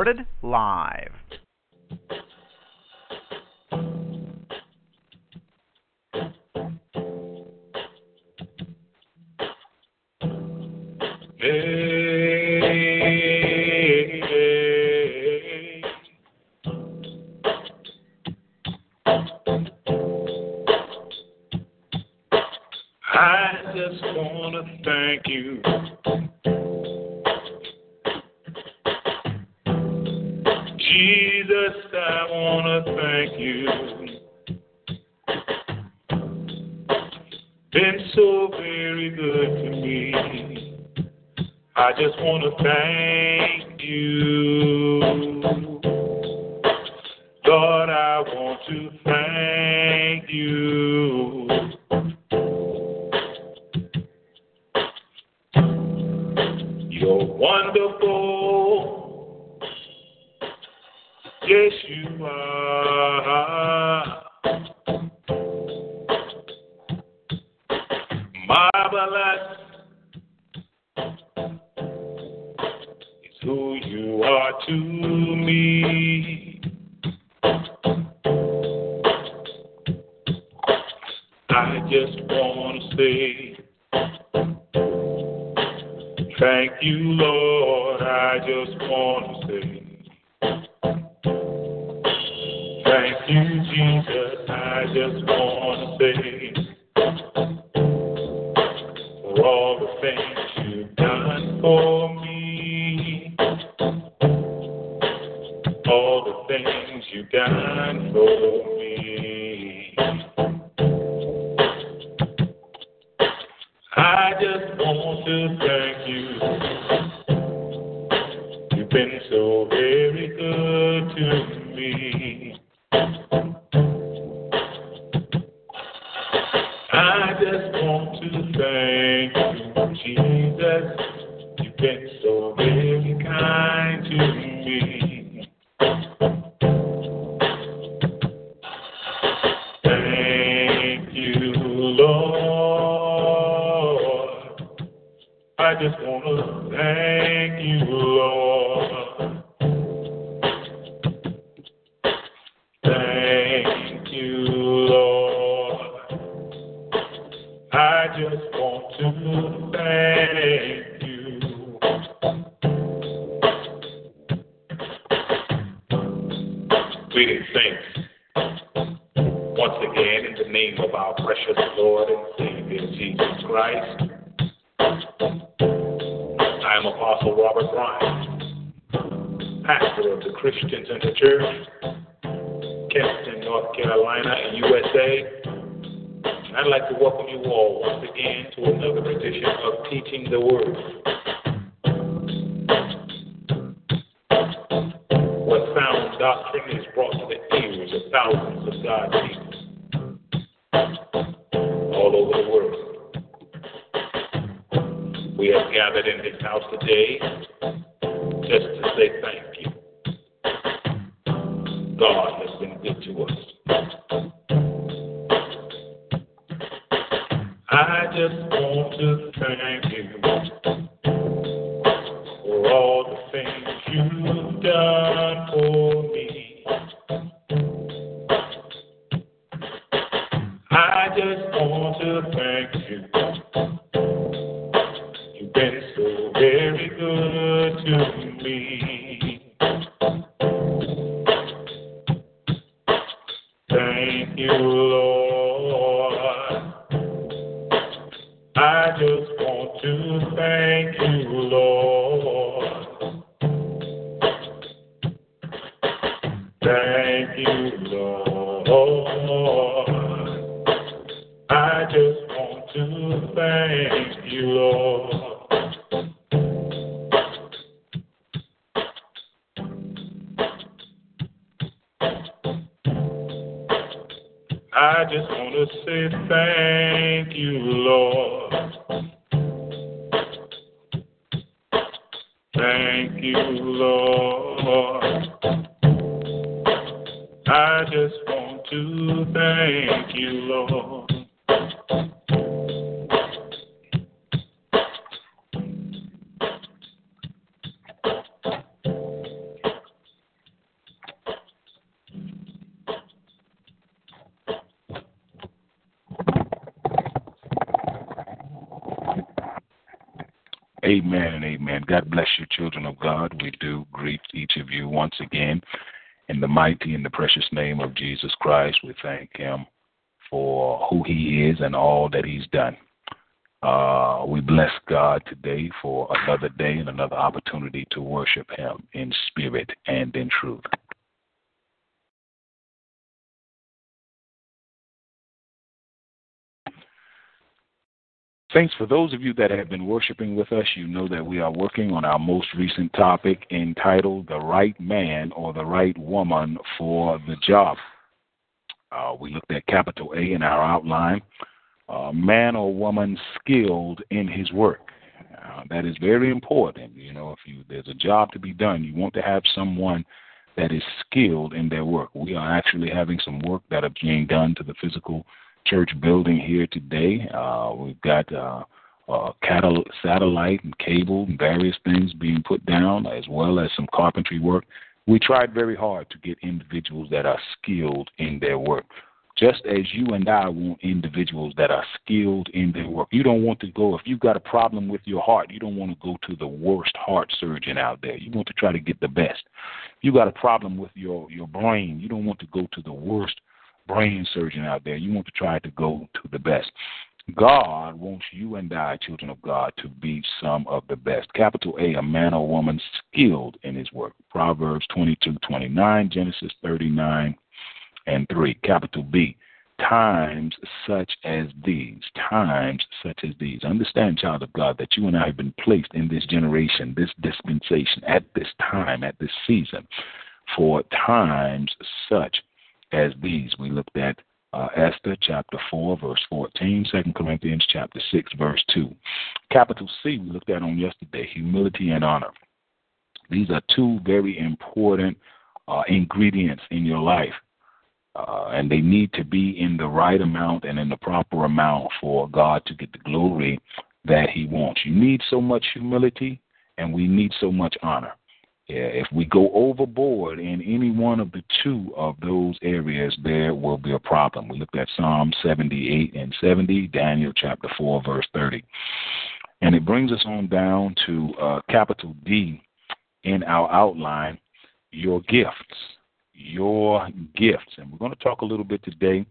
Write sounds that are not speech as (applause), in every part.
Recorded live. I just want to thank you. Jesus, I want to thank you. Been so very good to me. I just want to thank you. For all the things you've done for Greetings, saints. Once again, in the name of our precious Lord and Savior Jesus Christ, I am Apostle Robert Bryan, pastor of the Christians in the Church, Kinston, North Carolina, and USA. I'd like to welcome you all once again to another edition of Teaching the Word. Of God's people all over the world. We have gathered in His house today thank you. Amen and amen. God bless you, children of God. We do greet each of you once again in the mighty and the precious name of Jesus Christ. We thank Him for who He is and all that He's done. Uh, we bless God today for another day and another opportunity to worship Him in spirit and in truth. Thanks for those of you that have been worshiping with us. You know that we are working on our most recent topic entitled The Right Man or the Right Woman for the Job. Uh, we looked at capital A in our outline uh, man or woman skilled in his work. Uh, that is very important. You know, if you there's a job to be done, you want to have someone that is skilled in their work. We are actually having some work that are being done to the physical church building here today. Uh, we've got uh, uh, satellite and cable and various things being put down, as well as some carpentry work. We tried very hard to get individuals that are skilled in their work. Just as you and I want individuals that are skilled in their work. You don't want to go, if you've got a problem with your heart, you don't want to go to the worst heart surgeon out there. You want to try to get the best. If you've got a problem with your, your brain, you don't want to go to the worst brain surgeon out there. You want to try to go to the best. God wants you and I, children of God, to be some of the best. Capital A, a man or woman skilled in his work. Proverbs 22, 29, Genesis 39 and 3. Capital B, times such as these. Times such as these. Understand, child of God, that you and I have been placed in this generation, this dispensation, at this time, at this season, for times such as these. We looked at uh, Esther chapter 4, verse 14, 2 Corinthians chapter 6, verse 2. Capital C, we looked at on yesterday, humility and honor. These are two very important uh, ingredients in your life. Uh, and they need to be in the right amount and in the proper amount for God to get the glory that He wants. You need so much humility, and we need so much honor. If we go overboard in any one of the two of those areas, there will be a problem. We looked at Psalm 78 and 70, Daniel chapter 4, verse 30. And it brings us on down to uh, capital D in our outline your gifts. Your gifts. And we're going to talk a little bit today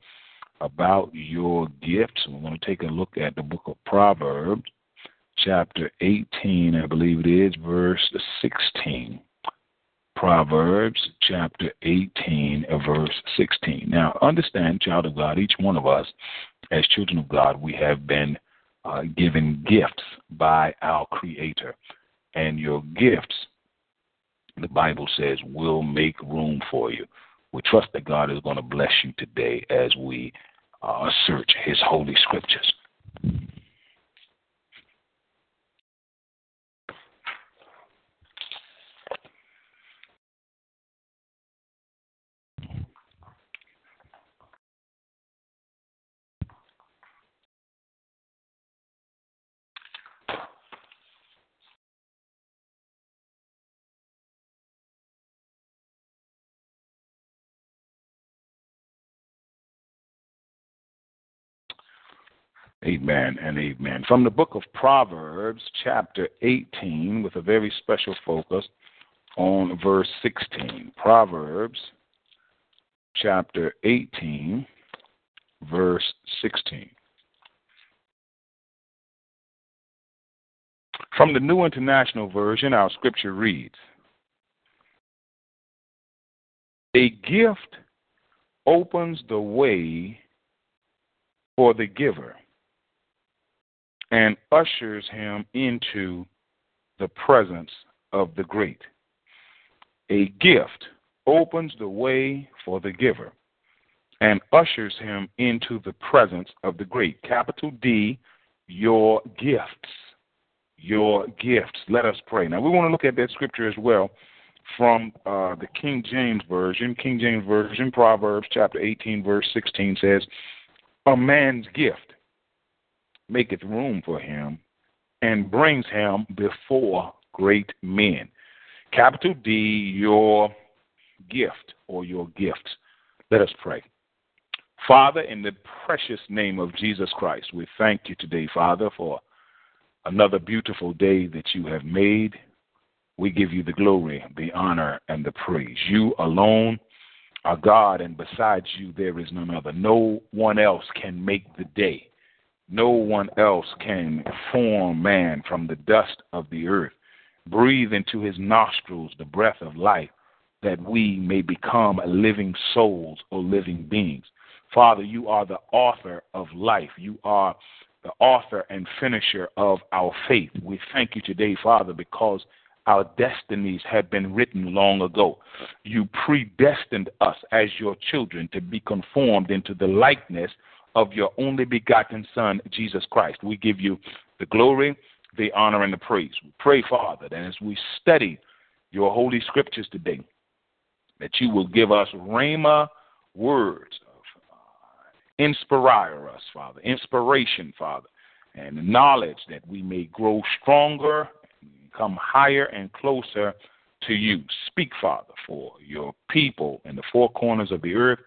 about your gifts. We're going to take a look at the book of Proverbs, chapter 18, I believe it is, verse 16. Proverbs chapter 18, verse 16. Now, understand, child of God, each one of us, as children of God, we have been uh, given gifts by our Creator. And your gifts, the Bible says, will make room for you. We trust that God is going to bless you today as we uh, search His holy scriptures. Amen and amen. From the book of Proverbs, chapter 18, with a very special focus on verse 16. Proverbs, chapter 18, verse 16. From the New International Version, our scripture reads A gift opens the way for the giver and ushers him into the presence of the great. A gift opens the way for the giver and ushers him into the presence of the great. Capital D, your gifts. Your gifts. Let us pray. Now, we want to look at that scripture as well from uh, the King James Version. King James Version, Proverbs chapter 18, verse 16 says, A man's gift maketh room for him and brings him before great men. Capital D, your gift or your gifts. Let us pray. Father, in the precious name of Jesus Christ, we thank you today, Father, for another beautiful day that you have made. We give you the glory, the honor, and the praise. You alone are God, and besides you, there is none other. No one else can make the day. No one else can form man from the dust of the earth, breathe into his nostrils the breath of life, that we may become living souls or living beings. Father, you are the author of life. You are the author and finisher of our faith. We thank you today, Father, because our destinies have been written long ago. You predestined us as your children to be conformed into the likeness of your only begotten Son, Jesus Christ. We give you the glory, the honor, and the praise. We pray, Father, that as we study your holy scriptures today, that you will give us rhema words of uh, inspire us, Father, inspiration, Father, and knowledge that we may grow stronger, come higher and closer to you. Speak, Father, for your people in the four corners of the earth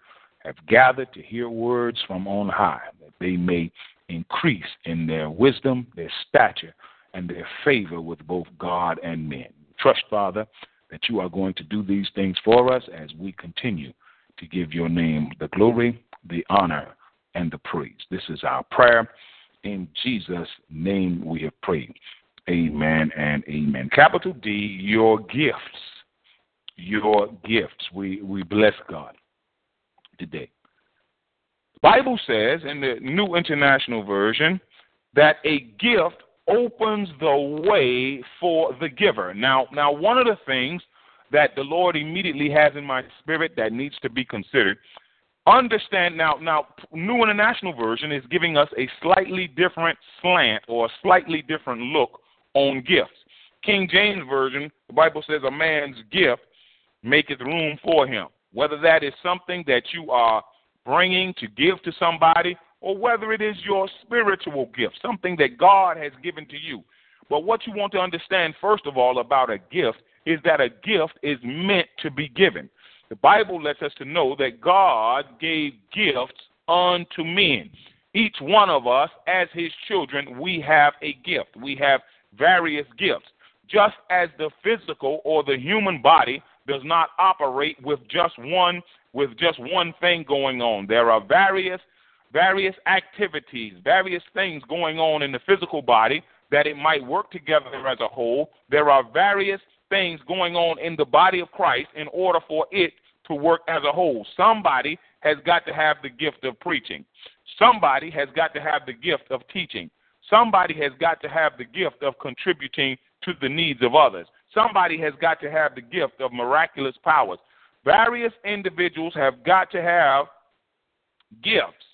have gathered to hear words from on high, that they may increase in their wisdom, their stature, and their favor with both God and men. Trust, Father, that you are going to do these things for us as we continue to give your name the glory, the honor, and the praise. This is our prayer. In Jesus' name we have prayed. Amen and amen. Capital D, your gifts. Your gifts. We, we bless God today. The Bible says in the New International Version that a gift opens the way for the giver. Now, now one of the things that the Lord immediately has in my spirit that needs to be considered. Understand now, now New International Version is giving us a slightly different slant or a slightly different look on gifts. King James Version, the Bible says a man's gift maketh room for him. Whether that is something that you are bringing to give to somebody, or whether it is your spiritual gift, something that God has given to you. But what you want to understand, first of all, about a gift is that a gift is meant to be given. The Bible lets us to know that God gave gifts unto men. Each one of us, as his children, we have a gift. We have various gifts. Just as the physical or the human body does not operate with just one with just one thing going on. There are various various activities, various things going on in the physical body that it might work together as a whole. There are various things going on in the body of Christ in order for it to work as a whole. Somebody has got to have the gift of preaching. Somebody has got to have the gift of teaching. Somebody has got to have the gift of contributing to the needs of others. Somebody has got to have the gift of miraculous powers. Various individuals have got to have gifts.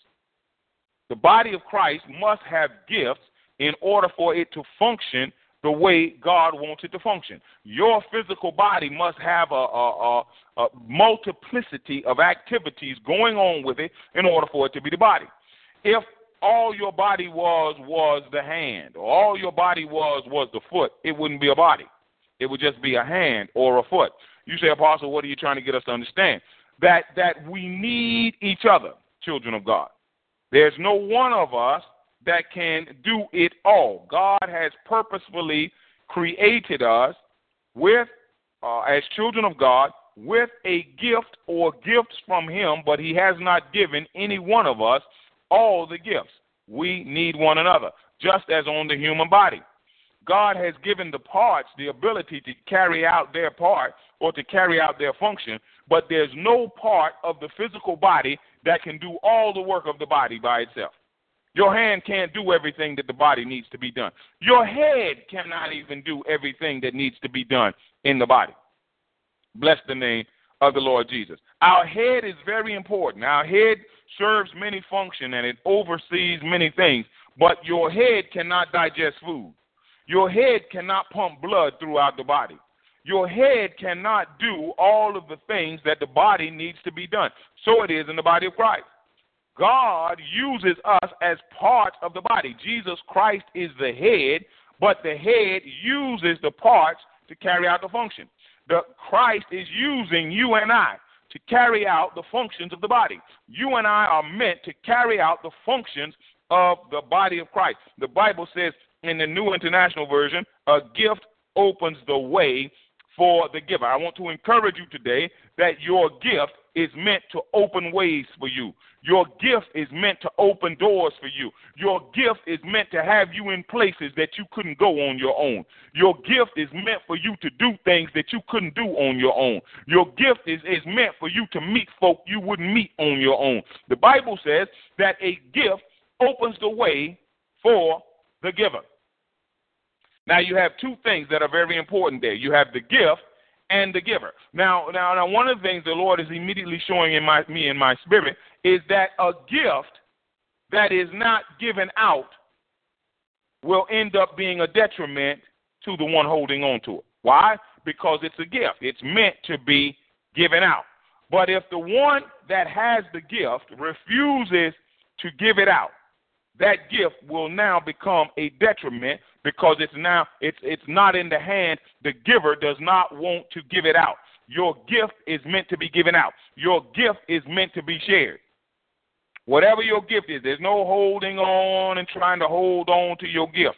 The body of Christ must have gifts in order for it to function the way God wants it to function. Your physical body must have a, a, a, a, multiplicity of activities going on with it in order for it to be the body. If all your body was was the hand, or all your body was was the foot, it wouldn't be a body. It would just be a hand or a foot. You say, Apostle, what are you trying to get us to understand? That that we need each other, children of God. There's no one of us that can do it all. God has purposefully created us with, uh, as children of God, with a gift or gifts from Him, but He has not given any one of us all the gifts. We need one another, just as on the human body. God has given the parts the ability to carry out their part or to carry out their function, but there's no part of the physical body that can do all the work of the body by itself. Your hand can't do everything that the body needs to be done. Your head cannot even do everything that needs to be done in the body. Bless the name of the Lord Jesus. Our head is very important. Our head serves many functions and it oversees many things, but your head cannot digest food. Your head cannot pump blood throughout the body. Your head cannot do all of the things that the body needs to be done. So it is in the body of Christ. God uses us as part of the body. Jesus Christ is the head, but the head uses the parts to carry out the function. The Christ is using you and I to carry out the functions of the body. You and I are meant to carry out the functions of the body of Christ. The Bible says in the New International Version, a gift opens the way for the giver. I want to encourage you today that your gift is meant to open ways for you. Your gift is meant to open doors for you. Your gift is meant to have you in places that you couldn't go on your own. Your gift is meant for you to do things that you couldn't do on your own. Your gift is, is meant for you to meet folk you wouldn't meet on your own. The Bible says that a gift opens the way for the giver. Now you have two things that are very important there. You have the gift and the giver. Now, now, now, one of the things the Lord is immediately showing in my me in my spirit is that a gift that is not given out will end up being a detriment to the one holding on to it. Why? Because it's a gift. It's meant to be given out. But if the one that has the gift refuses to give it out, that gift will now become a detriment because it's now it's it's not in the hand. The giver does not want to give it out. Your gift is meant to be given out. Your gift is meant to be shared. Whatever your gift is there's no holding on and trying to hold on to your gift.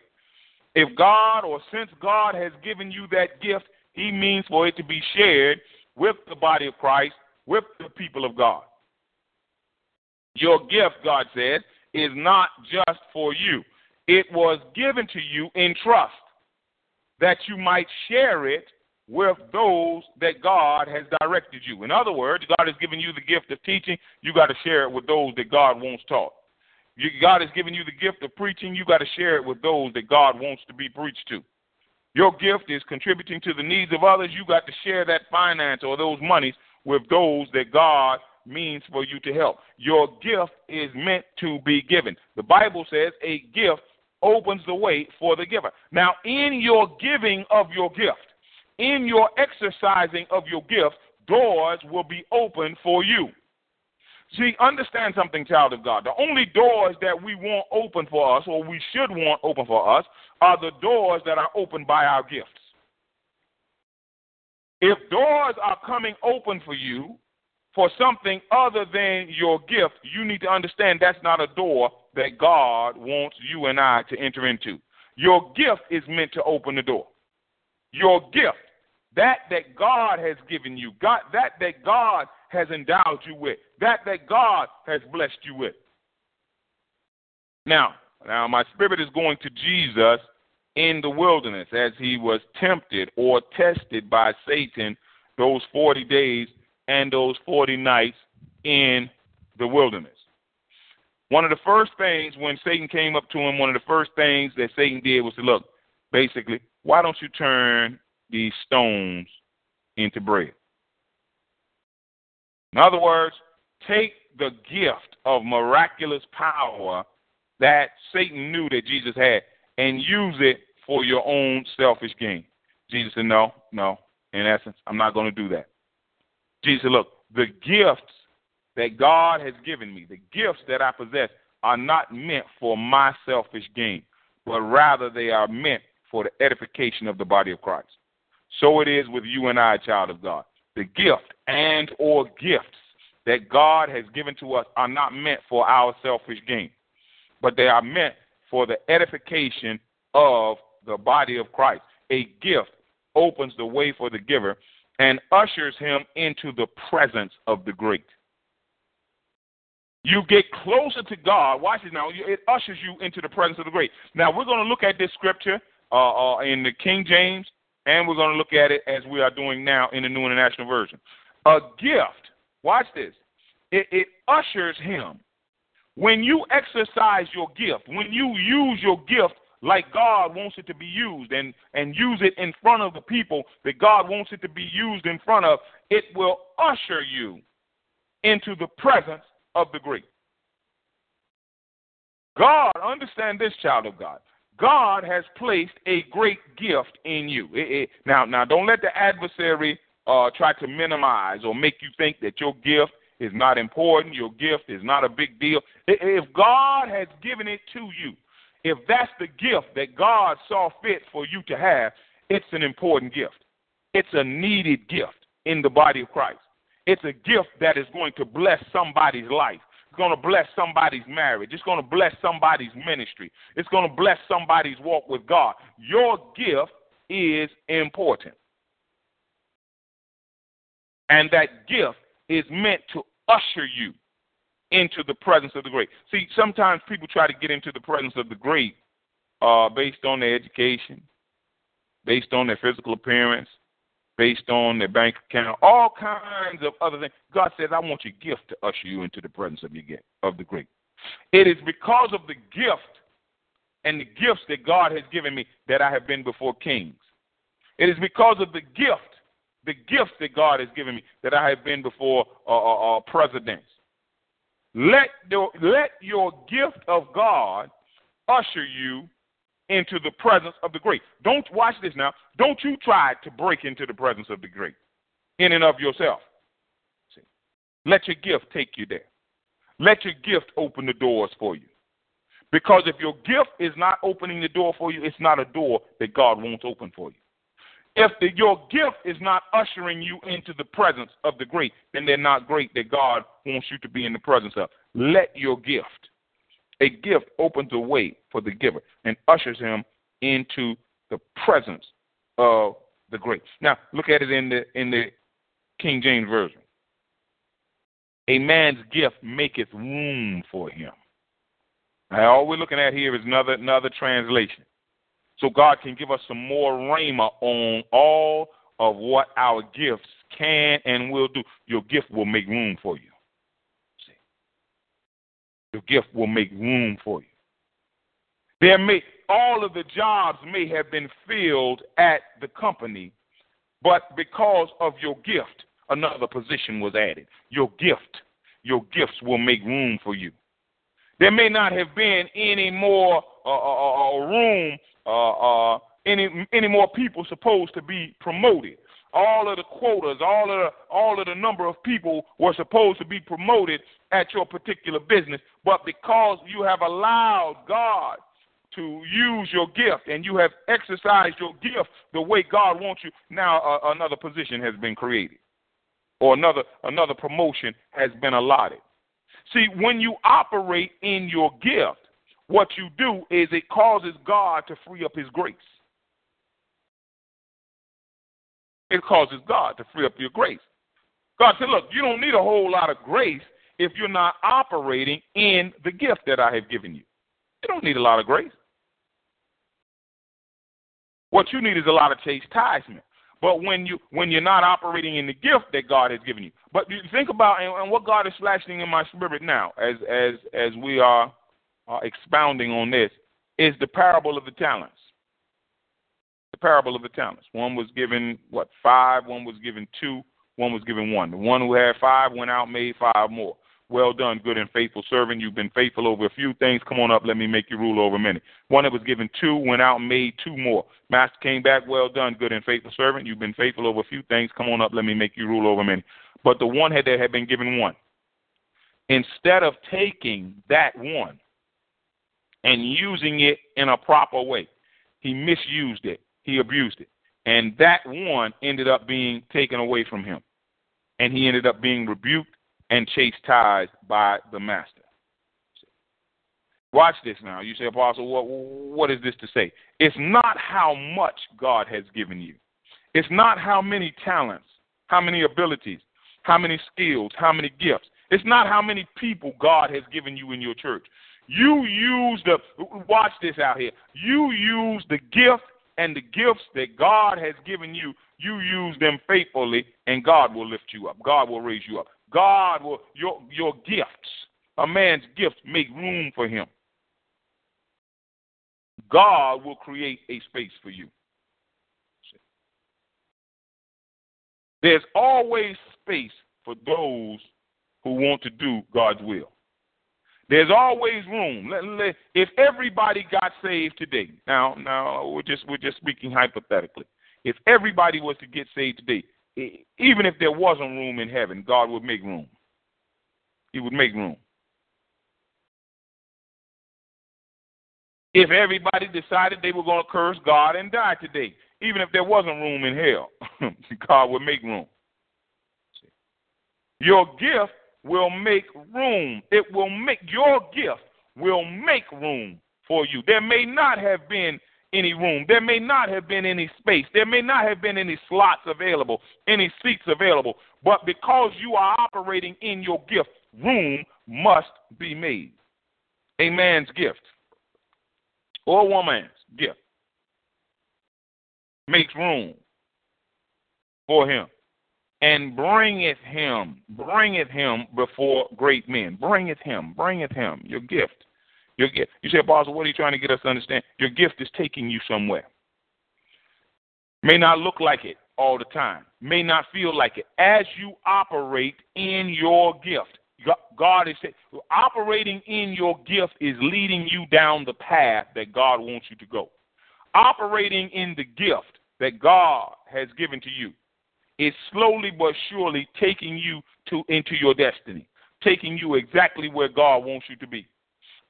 If god or since god has given you that gift he means for it to be shared with the body of christ with the people of god. Your gift god said is not just for you it was given to you in trust that you might share it with those that God has directed you. In other words, God has given you the gift of teaching, you got to share it with those that God wants taught. God has given you the gift of preaching, you got to share it with those that God wants to be preached to. Your gift is contributing to the needs of others, you got to share that finance or those monies with those that God means for you to help. Your gift is meant to be given. The Bible says a gift opens the way for the giver. Now, in your giving of your gift, in your exercising of your gift, doors will be open for you. See, understand something, child of God. The only doors that we want open for us, or we should want open for us, are the doors that are opened by our gifts. If doors are coming open for you for something other than your gift, you need to understand that's not a door that God wants you and I to enter into. Your gift is meant to open the door. Your gift, that that God has given you, God, that that God has endowed you with, that that God has blessed you with. Now, now my spirit is going to Jesus in the wilderness as he was tempted or tested by Satan those 40 days and those 40 nights in the wilderness. One of the first things when Satan came up to him, one of the first things that Satan did was to look, basically, why don't you turn these stones into bread? In other words, take the gift of miraculous power that Satan knew that Jesus had and use it for your own selfish gain. Jesus said, No, no. In essence, I'm not going to do that. Jesus said, Look, the gifts that God has given me, the gifts that I possess, are not meant for my selfish gain, but rather they are meant for the edification of the body of Christ. So it is with you and I, child of God. The gift and or gifts that God has given to us are not meant for our selfish gain, but they are meant for the edification of the body of Christ. A gift opens the way for the giver and ushers him into the presence of the great. You get closer to God. Watch it now. It ushers you into the presence of the great. Now, we're going to look at this scripture uh, uh, in the King James, and we're going to look at it as we are doing now in the New International Version. A gift, watch this, it, it ushers him. When you exercise your gift, when you use your gift like God wants it to be used and, and use it in front of the people that God wants it to be used in front of, it will usher you into the presence of the great. God, understand this, child of God. God has placed a great gift in you. It, it, now, now, don't let the adversary uh, try to minimize or make you think that your gift is not important, your gift is not a big deal. If God has given it to you, if that's the gift that God saw fit for you to have, it's an important gift. It's a needed gift in the body of Christ. It's a gift that is going to bless somebody's life. It's going to bless somebody's marriage. It's going to bless somebody's ministry. It's going to bless somebody's walk with God. Your gift is important. And that gift is meant to usher you into the presence of the great. See, sometimes people try to get into the presence of the great uh, based on their education, based on their physical appearance, based on their bank account, all kinds of other things. God says, I want your gift to usher you into the presence of your of the great. It is because of the gift and the gifts that God has given me that I have been before kings. It is because of the gift, the gifts that God has given me that I have been before uh, uh, uh, presidents. Let, the, let your gift of God usher you into the presence of the great. Don't watch this now. Don't you try to break into the presence of the great in and of yourself. See? Let your gift take you there. Let your gift open the doors for you. Because if your gift is not opening the door for you, it's not a door that God wants open for you. If the, your gift is not ushering you into the presence of the great, then they're not great that God wants you to be in the presence of. Let your gift a gift opens the way for the giver and ushers him into the presence of the great. Now, look at it in the in the King James Version. A man's gift maketh room for him. Now, all we're looking at here is another another translation. So God can give us some more rhema on all of what our gifts can and will do. Your gift will make room for you. Your gift will make room for you. There may all of the jobs may have been filled at the company, but because of your gift, another position was added. Your gift, your gifts will make room for you. There may not have been any more uh, uh, uh, uh room, uh, uh, any any more people supposed to be promoted. All of the quotas, all of the, all of the number of people were supposed to be promoted at your particular business, but because you have allowed God to use your gift and you have exercised your gift the way God wants you, now uh, another position has been created. Or another another promotion has been allotted. See, when you operate in your gift, what you do is it causes God to free up his grace. It causes God to free up your grace. God said, Look, you don't need a whole lot of grace if you're not operating in the gift that I have given you. You don't need a lot of grace. What you need is a lot of chastisement. But when you when you're not operating in the gift that God has given you, but you think about and, and what God is flashing in my spirit now, as as as we are uh, expounding on this, is the parable of the talents The parable of the talents. One was given, what, five, one was given two, one was given one. The one who had five went out, made five more. Well done, good and faithful servant. You've been faithful over a few things. Come on up, let me make you rule over many. One that was given two went out and made two more. Master came back, well done, good and faithful servant. You've been faithful over a few things. Come on up, let me make you rule over many. But the one that had been given one, instead of taking that one and using it in a proper way, he misused it he abused it. And that one ended up being taken away from him. And he ended up being rebuked and chastised by the master. Watch this now. You say, Apostle, what, what is this to say? It's not how much God has given you, it's not how many talents, how many abilities, how many skills, how many gifts. It's not how many people God has given you in your church. You use the, watch this out here. You use the gift and the gifts that God has given you, you use them faithfully, and God will lift you up. God will raise you up. God will your your gifts, a man's gifts, make room for him. God will create a space for you. There's always space for those who want to do God's will. There's always room. If everybody got saved today, now, now we're just we're just speaking hypothetically. If everybody was to get saved today, even if there wasn't room in heaven, God would make room. He would make room. If everybody decided they were going to curse God and die today, even if there wasn't room in hell, (laughs) God would make room. Your gift will make room. It will make your gift will make room for you. There may not have been any room. There may not have been any space. There may not have been any slots available, any seats available. But because you are operating in your gift, room must be made. A man's gift or a woman's gift makes room for him and bringeth him, bringeth him before great men. Bringeth him, bringeth him, your gift. Your gift. You say, Apostle, what are you trying to get us to understand? Your gift is taking you somewhere. May not look like it all the time, may not feel like it. As you operate in your gift, God is operating in your gift is leading you down the path that God wants you to go. Operating in the gift that God has given to you is slowly but surely taking you to into your destiny, taking you exactly where God wants you to be.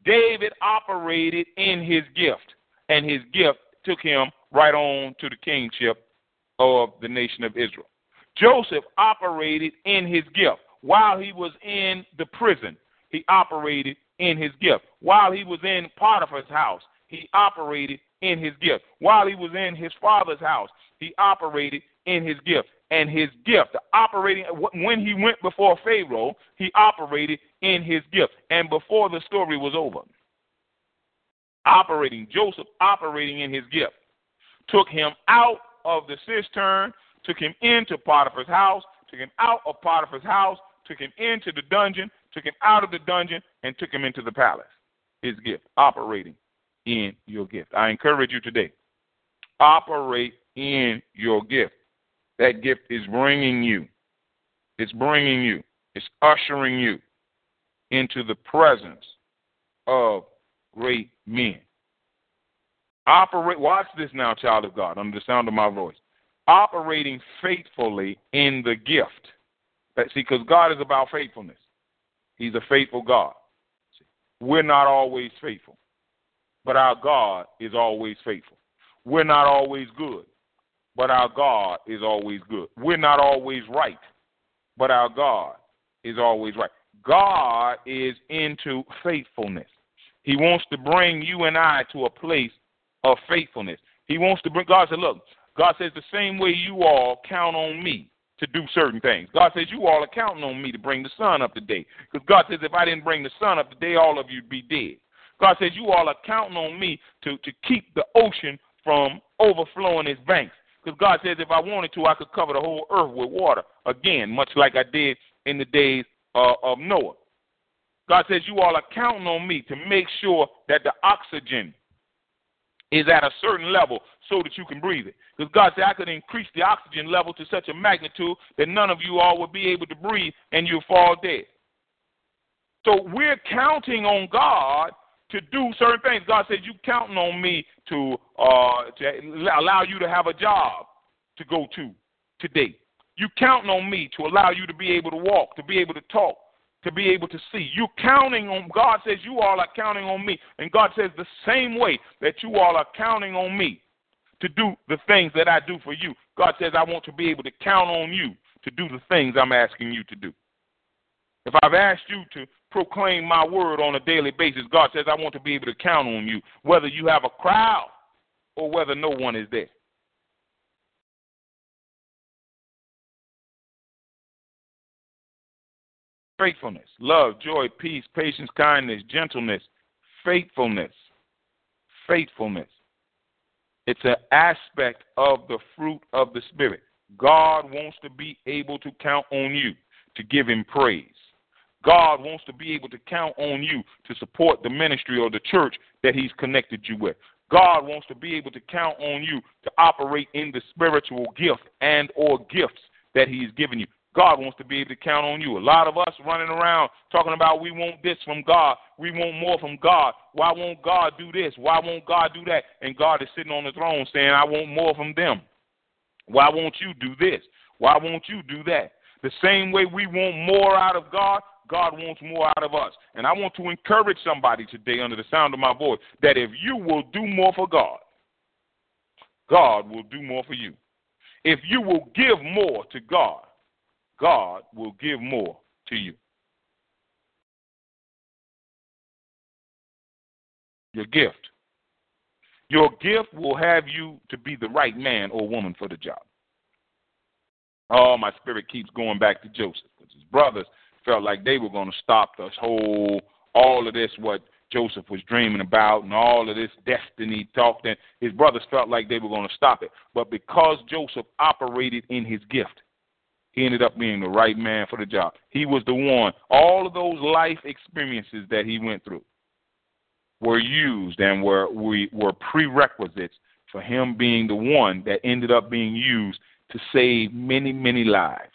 David operated in his gift, and his gift took him right on to the kingship of the nation of Israel. Joseph operated in his gift while he was in the prison. He operated in his gift. While he was in Potiphar's house, he operated in his gift. While he was in his father's house, he operated in his gift and his gift. Operating when he went before Pharaoh, he operated in his gift. And before the story was over, operating Joseph operating in his gift took him out of the cistern, took him into Potiphar's house, took him out of Potiphar's house, took him into the dungeon, took him out of the dungeon, and took him into the palace. His gift, operating in your gift. I encourage you today, operate in your gift. That gift is bringing you, it's bringing you, it's ushering you into the presence of great men. Operate, watch this now, child of God, under the sound of my voice. Operating faithfully in the gift. See, because God is about faithfulness. He's a faithful God. We're not always faithful, but our God is always faithful. We're not always good, but our God is always good. We're not always right, but our God is always right. God is into faithfulness. He wants to bring you and I to a place of faithfulness. He wants to bring, God said, look, God says the same way you all count on me to do certain things. God says you all are counting on me to bring the sun up today. Because God says if I didn't bring the sun up today, all of you'd be dead. God says you all are counting on me to, to keep the ocean from overflowing its banks. Because God says if I wanted to, I could cover the whole earth with water again, much like I did in the days uh, of Noah. God says you all are counting on me to make sure that the oxygen is at a certain level so that you can breathe it. Because God said I could increase the oxygen level to such a magnitude that none of you all would be able to breathe and you'll fall dead. So we're counting on God to do certain things. God says, You counting on me to, uh, to allow you to have a job to go to today. You counting on me to allow you to be able to walk, to be able to talk, to be able to see. You counting on God says you all are counting on me. And God says the same way that you all are counting on me to do the things that I do for you. God says I want to be able to count on you to do the things I'm asking you to do. If I've asked you to proclaim my word on a daily basis. God says, I want to be able to count on you, whether you have a crowd or whether no one is there. Faithfulness, love, joy, peace, patience, kindness, gentleness, faithfulness. Faithfulness. It's an aspect of the fruit of the Spirit. God wants to be able to count on you to give him praise. God wants to be able to count on you to support the ministry or the church that He's connected you with. God wants to be able to count on you to operate in the spiritual gift and or gifts that he's given you. God wants to be able to count on you. A lot of us running around talking about we want this from God. We want more from God. Why won't God do this? Why won't God do that? And God is sitting on the throne saying, I want more from them. Why won't you do this? Why won't you do that? The same way we want more out of God, God wants more out of us. And I want to encourage somebody today under the sound of my voice that if you will do more for God, God will do more for you. If you will give more to God, God will give more to you. Your gift. Your gift will have you to be the right man or woman for the job. Oh, my spirit keeps going back to Joseph because his brothers felt like they were going to stop this whole, all of this, what Joseph was dreaming about, and all of this destiny talk. And his brothers felt like they were going to stop it. But because Joseph operated in his gift, he ended up being the right man for the job. He was the one. All of those life experiences that he went through were used and were we were prerequisites for him being the one that ended up being used to save many, many lives.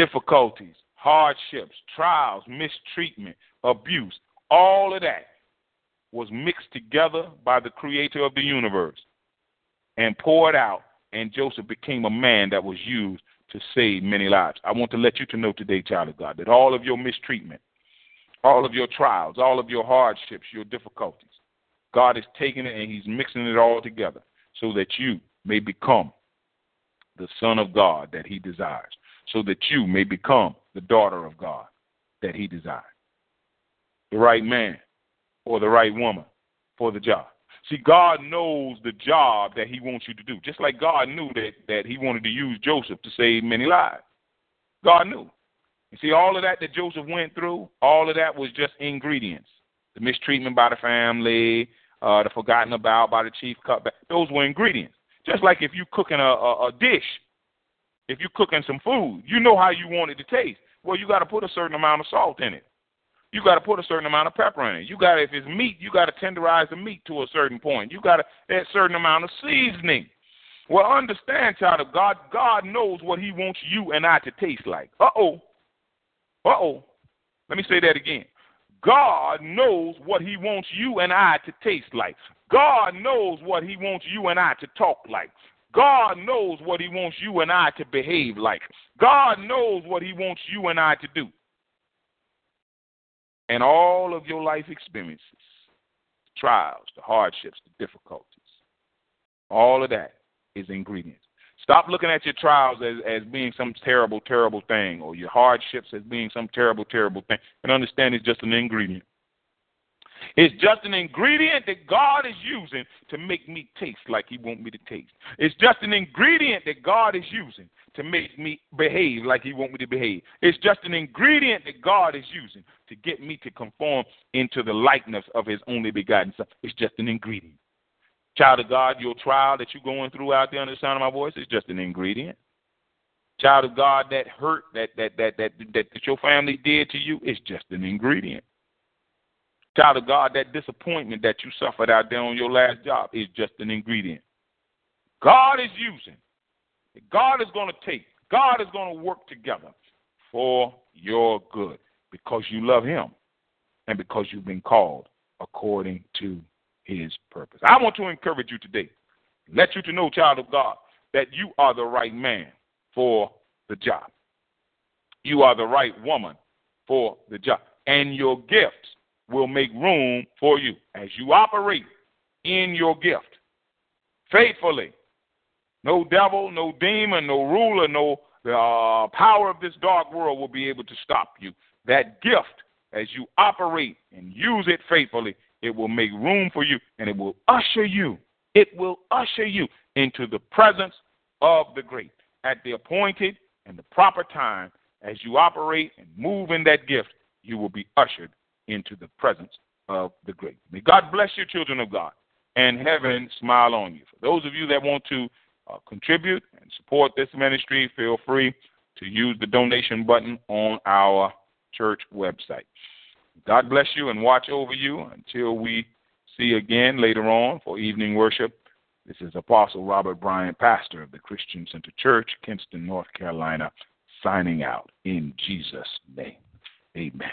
Difficulties, hardships, trials, mistreatment, abuse, all of that was mixed together by the creator of the universe and poured out and Joseph became a man that was used to save many lives. I want to let you to know today, child of God, that all of your mistreatment, all of your trials, all of your hardships, your difficulties, God is taking it and He's mixing it all together so that you may become the Son of God that He desires, so that you may become the daughter of God that He desires. The right man or the right woman for the job. See, God knows the job that He wants you to do. Just like God knew that, that He wanted to use Joseph to save many lives. God knew. You see, all of that that Joseph went through, all of that was just ingredients. The mistreatment by the family, uh, the forgotten about by the chief cupbearer, those were ingredients. Just like if you're cooking a, a, a dish, if you're cooking some food, you know how you want it to taste. Well, you got to put a certain amount of salt in it you got to put a certain amount of pepper in it. You got if it's meat, you got to tenderize the meat to a certain point. You got to add a certain amount of seasoning. Well, understand, child of God, God knows what He wants you and I to taste like. Uh oh. Uh oh. Let me say that again. God knows what He wants you and I to taste like. God knows what He wants you and I to talk like. God knows what He wants you and I to behave like. God knows what He wants you and I to do and all of your life experiences, trials, the hardships, the difficulties, all of that is ingredients. Stop looking at your trials as, as being some terrible, terrible thing, or your hardships as being some terrible, terrible thing, and understand it's just an ingredient. It's just an ingredient that God is using to make me taste like He wants me to taste. It's just an ingredient that God is using to make me behave like He wants me to behave. It's just an ingredient that God is using to get me to conform into the likeness of His only begotten Son. It's just an ingredient. Child of God, your trial that you're going through out there on the sound of my voice is just an ingredient. Child of God, that hurt that that that that that, that your family did to you is just an ingredient. Child of God, that disappointment that you suffered out there on your last job is just an ingredient. God is using God is going to take, God is going to work together for your good because you love Him and because you've been called according to His purpose. I want to encourage you today, let you to know, child of God, that you are the right man for the job. You are the right woman for the job. And your gifts will make room for you as you operate in your gift faithfully no devil, no demon, no ruler, no uh, power of this dark world will be able to stop you. That gift, as you operate and use it faithfully, it will make room for you and it will usher you. It will usher you into the presence of the great at the appointed and the proper time. As you operate and move in that gift, you will be ushered into the presence of the great. May God bless you, children of God, and heaven smile on you. For those of you that want to uh, contribute and support this ministry, feel free to use the donation button on our church website. God bless you and watch over you until we see again later on for evening worship. This is Apostle Robert Bryant, pastor of the Christian Center Church, Kinston, North Carolina, signing out in Jesus' name. Amen.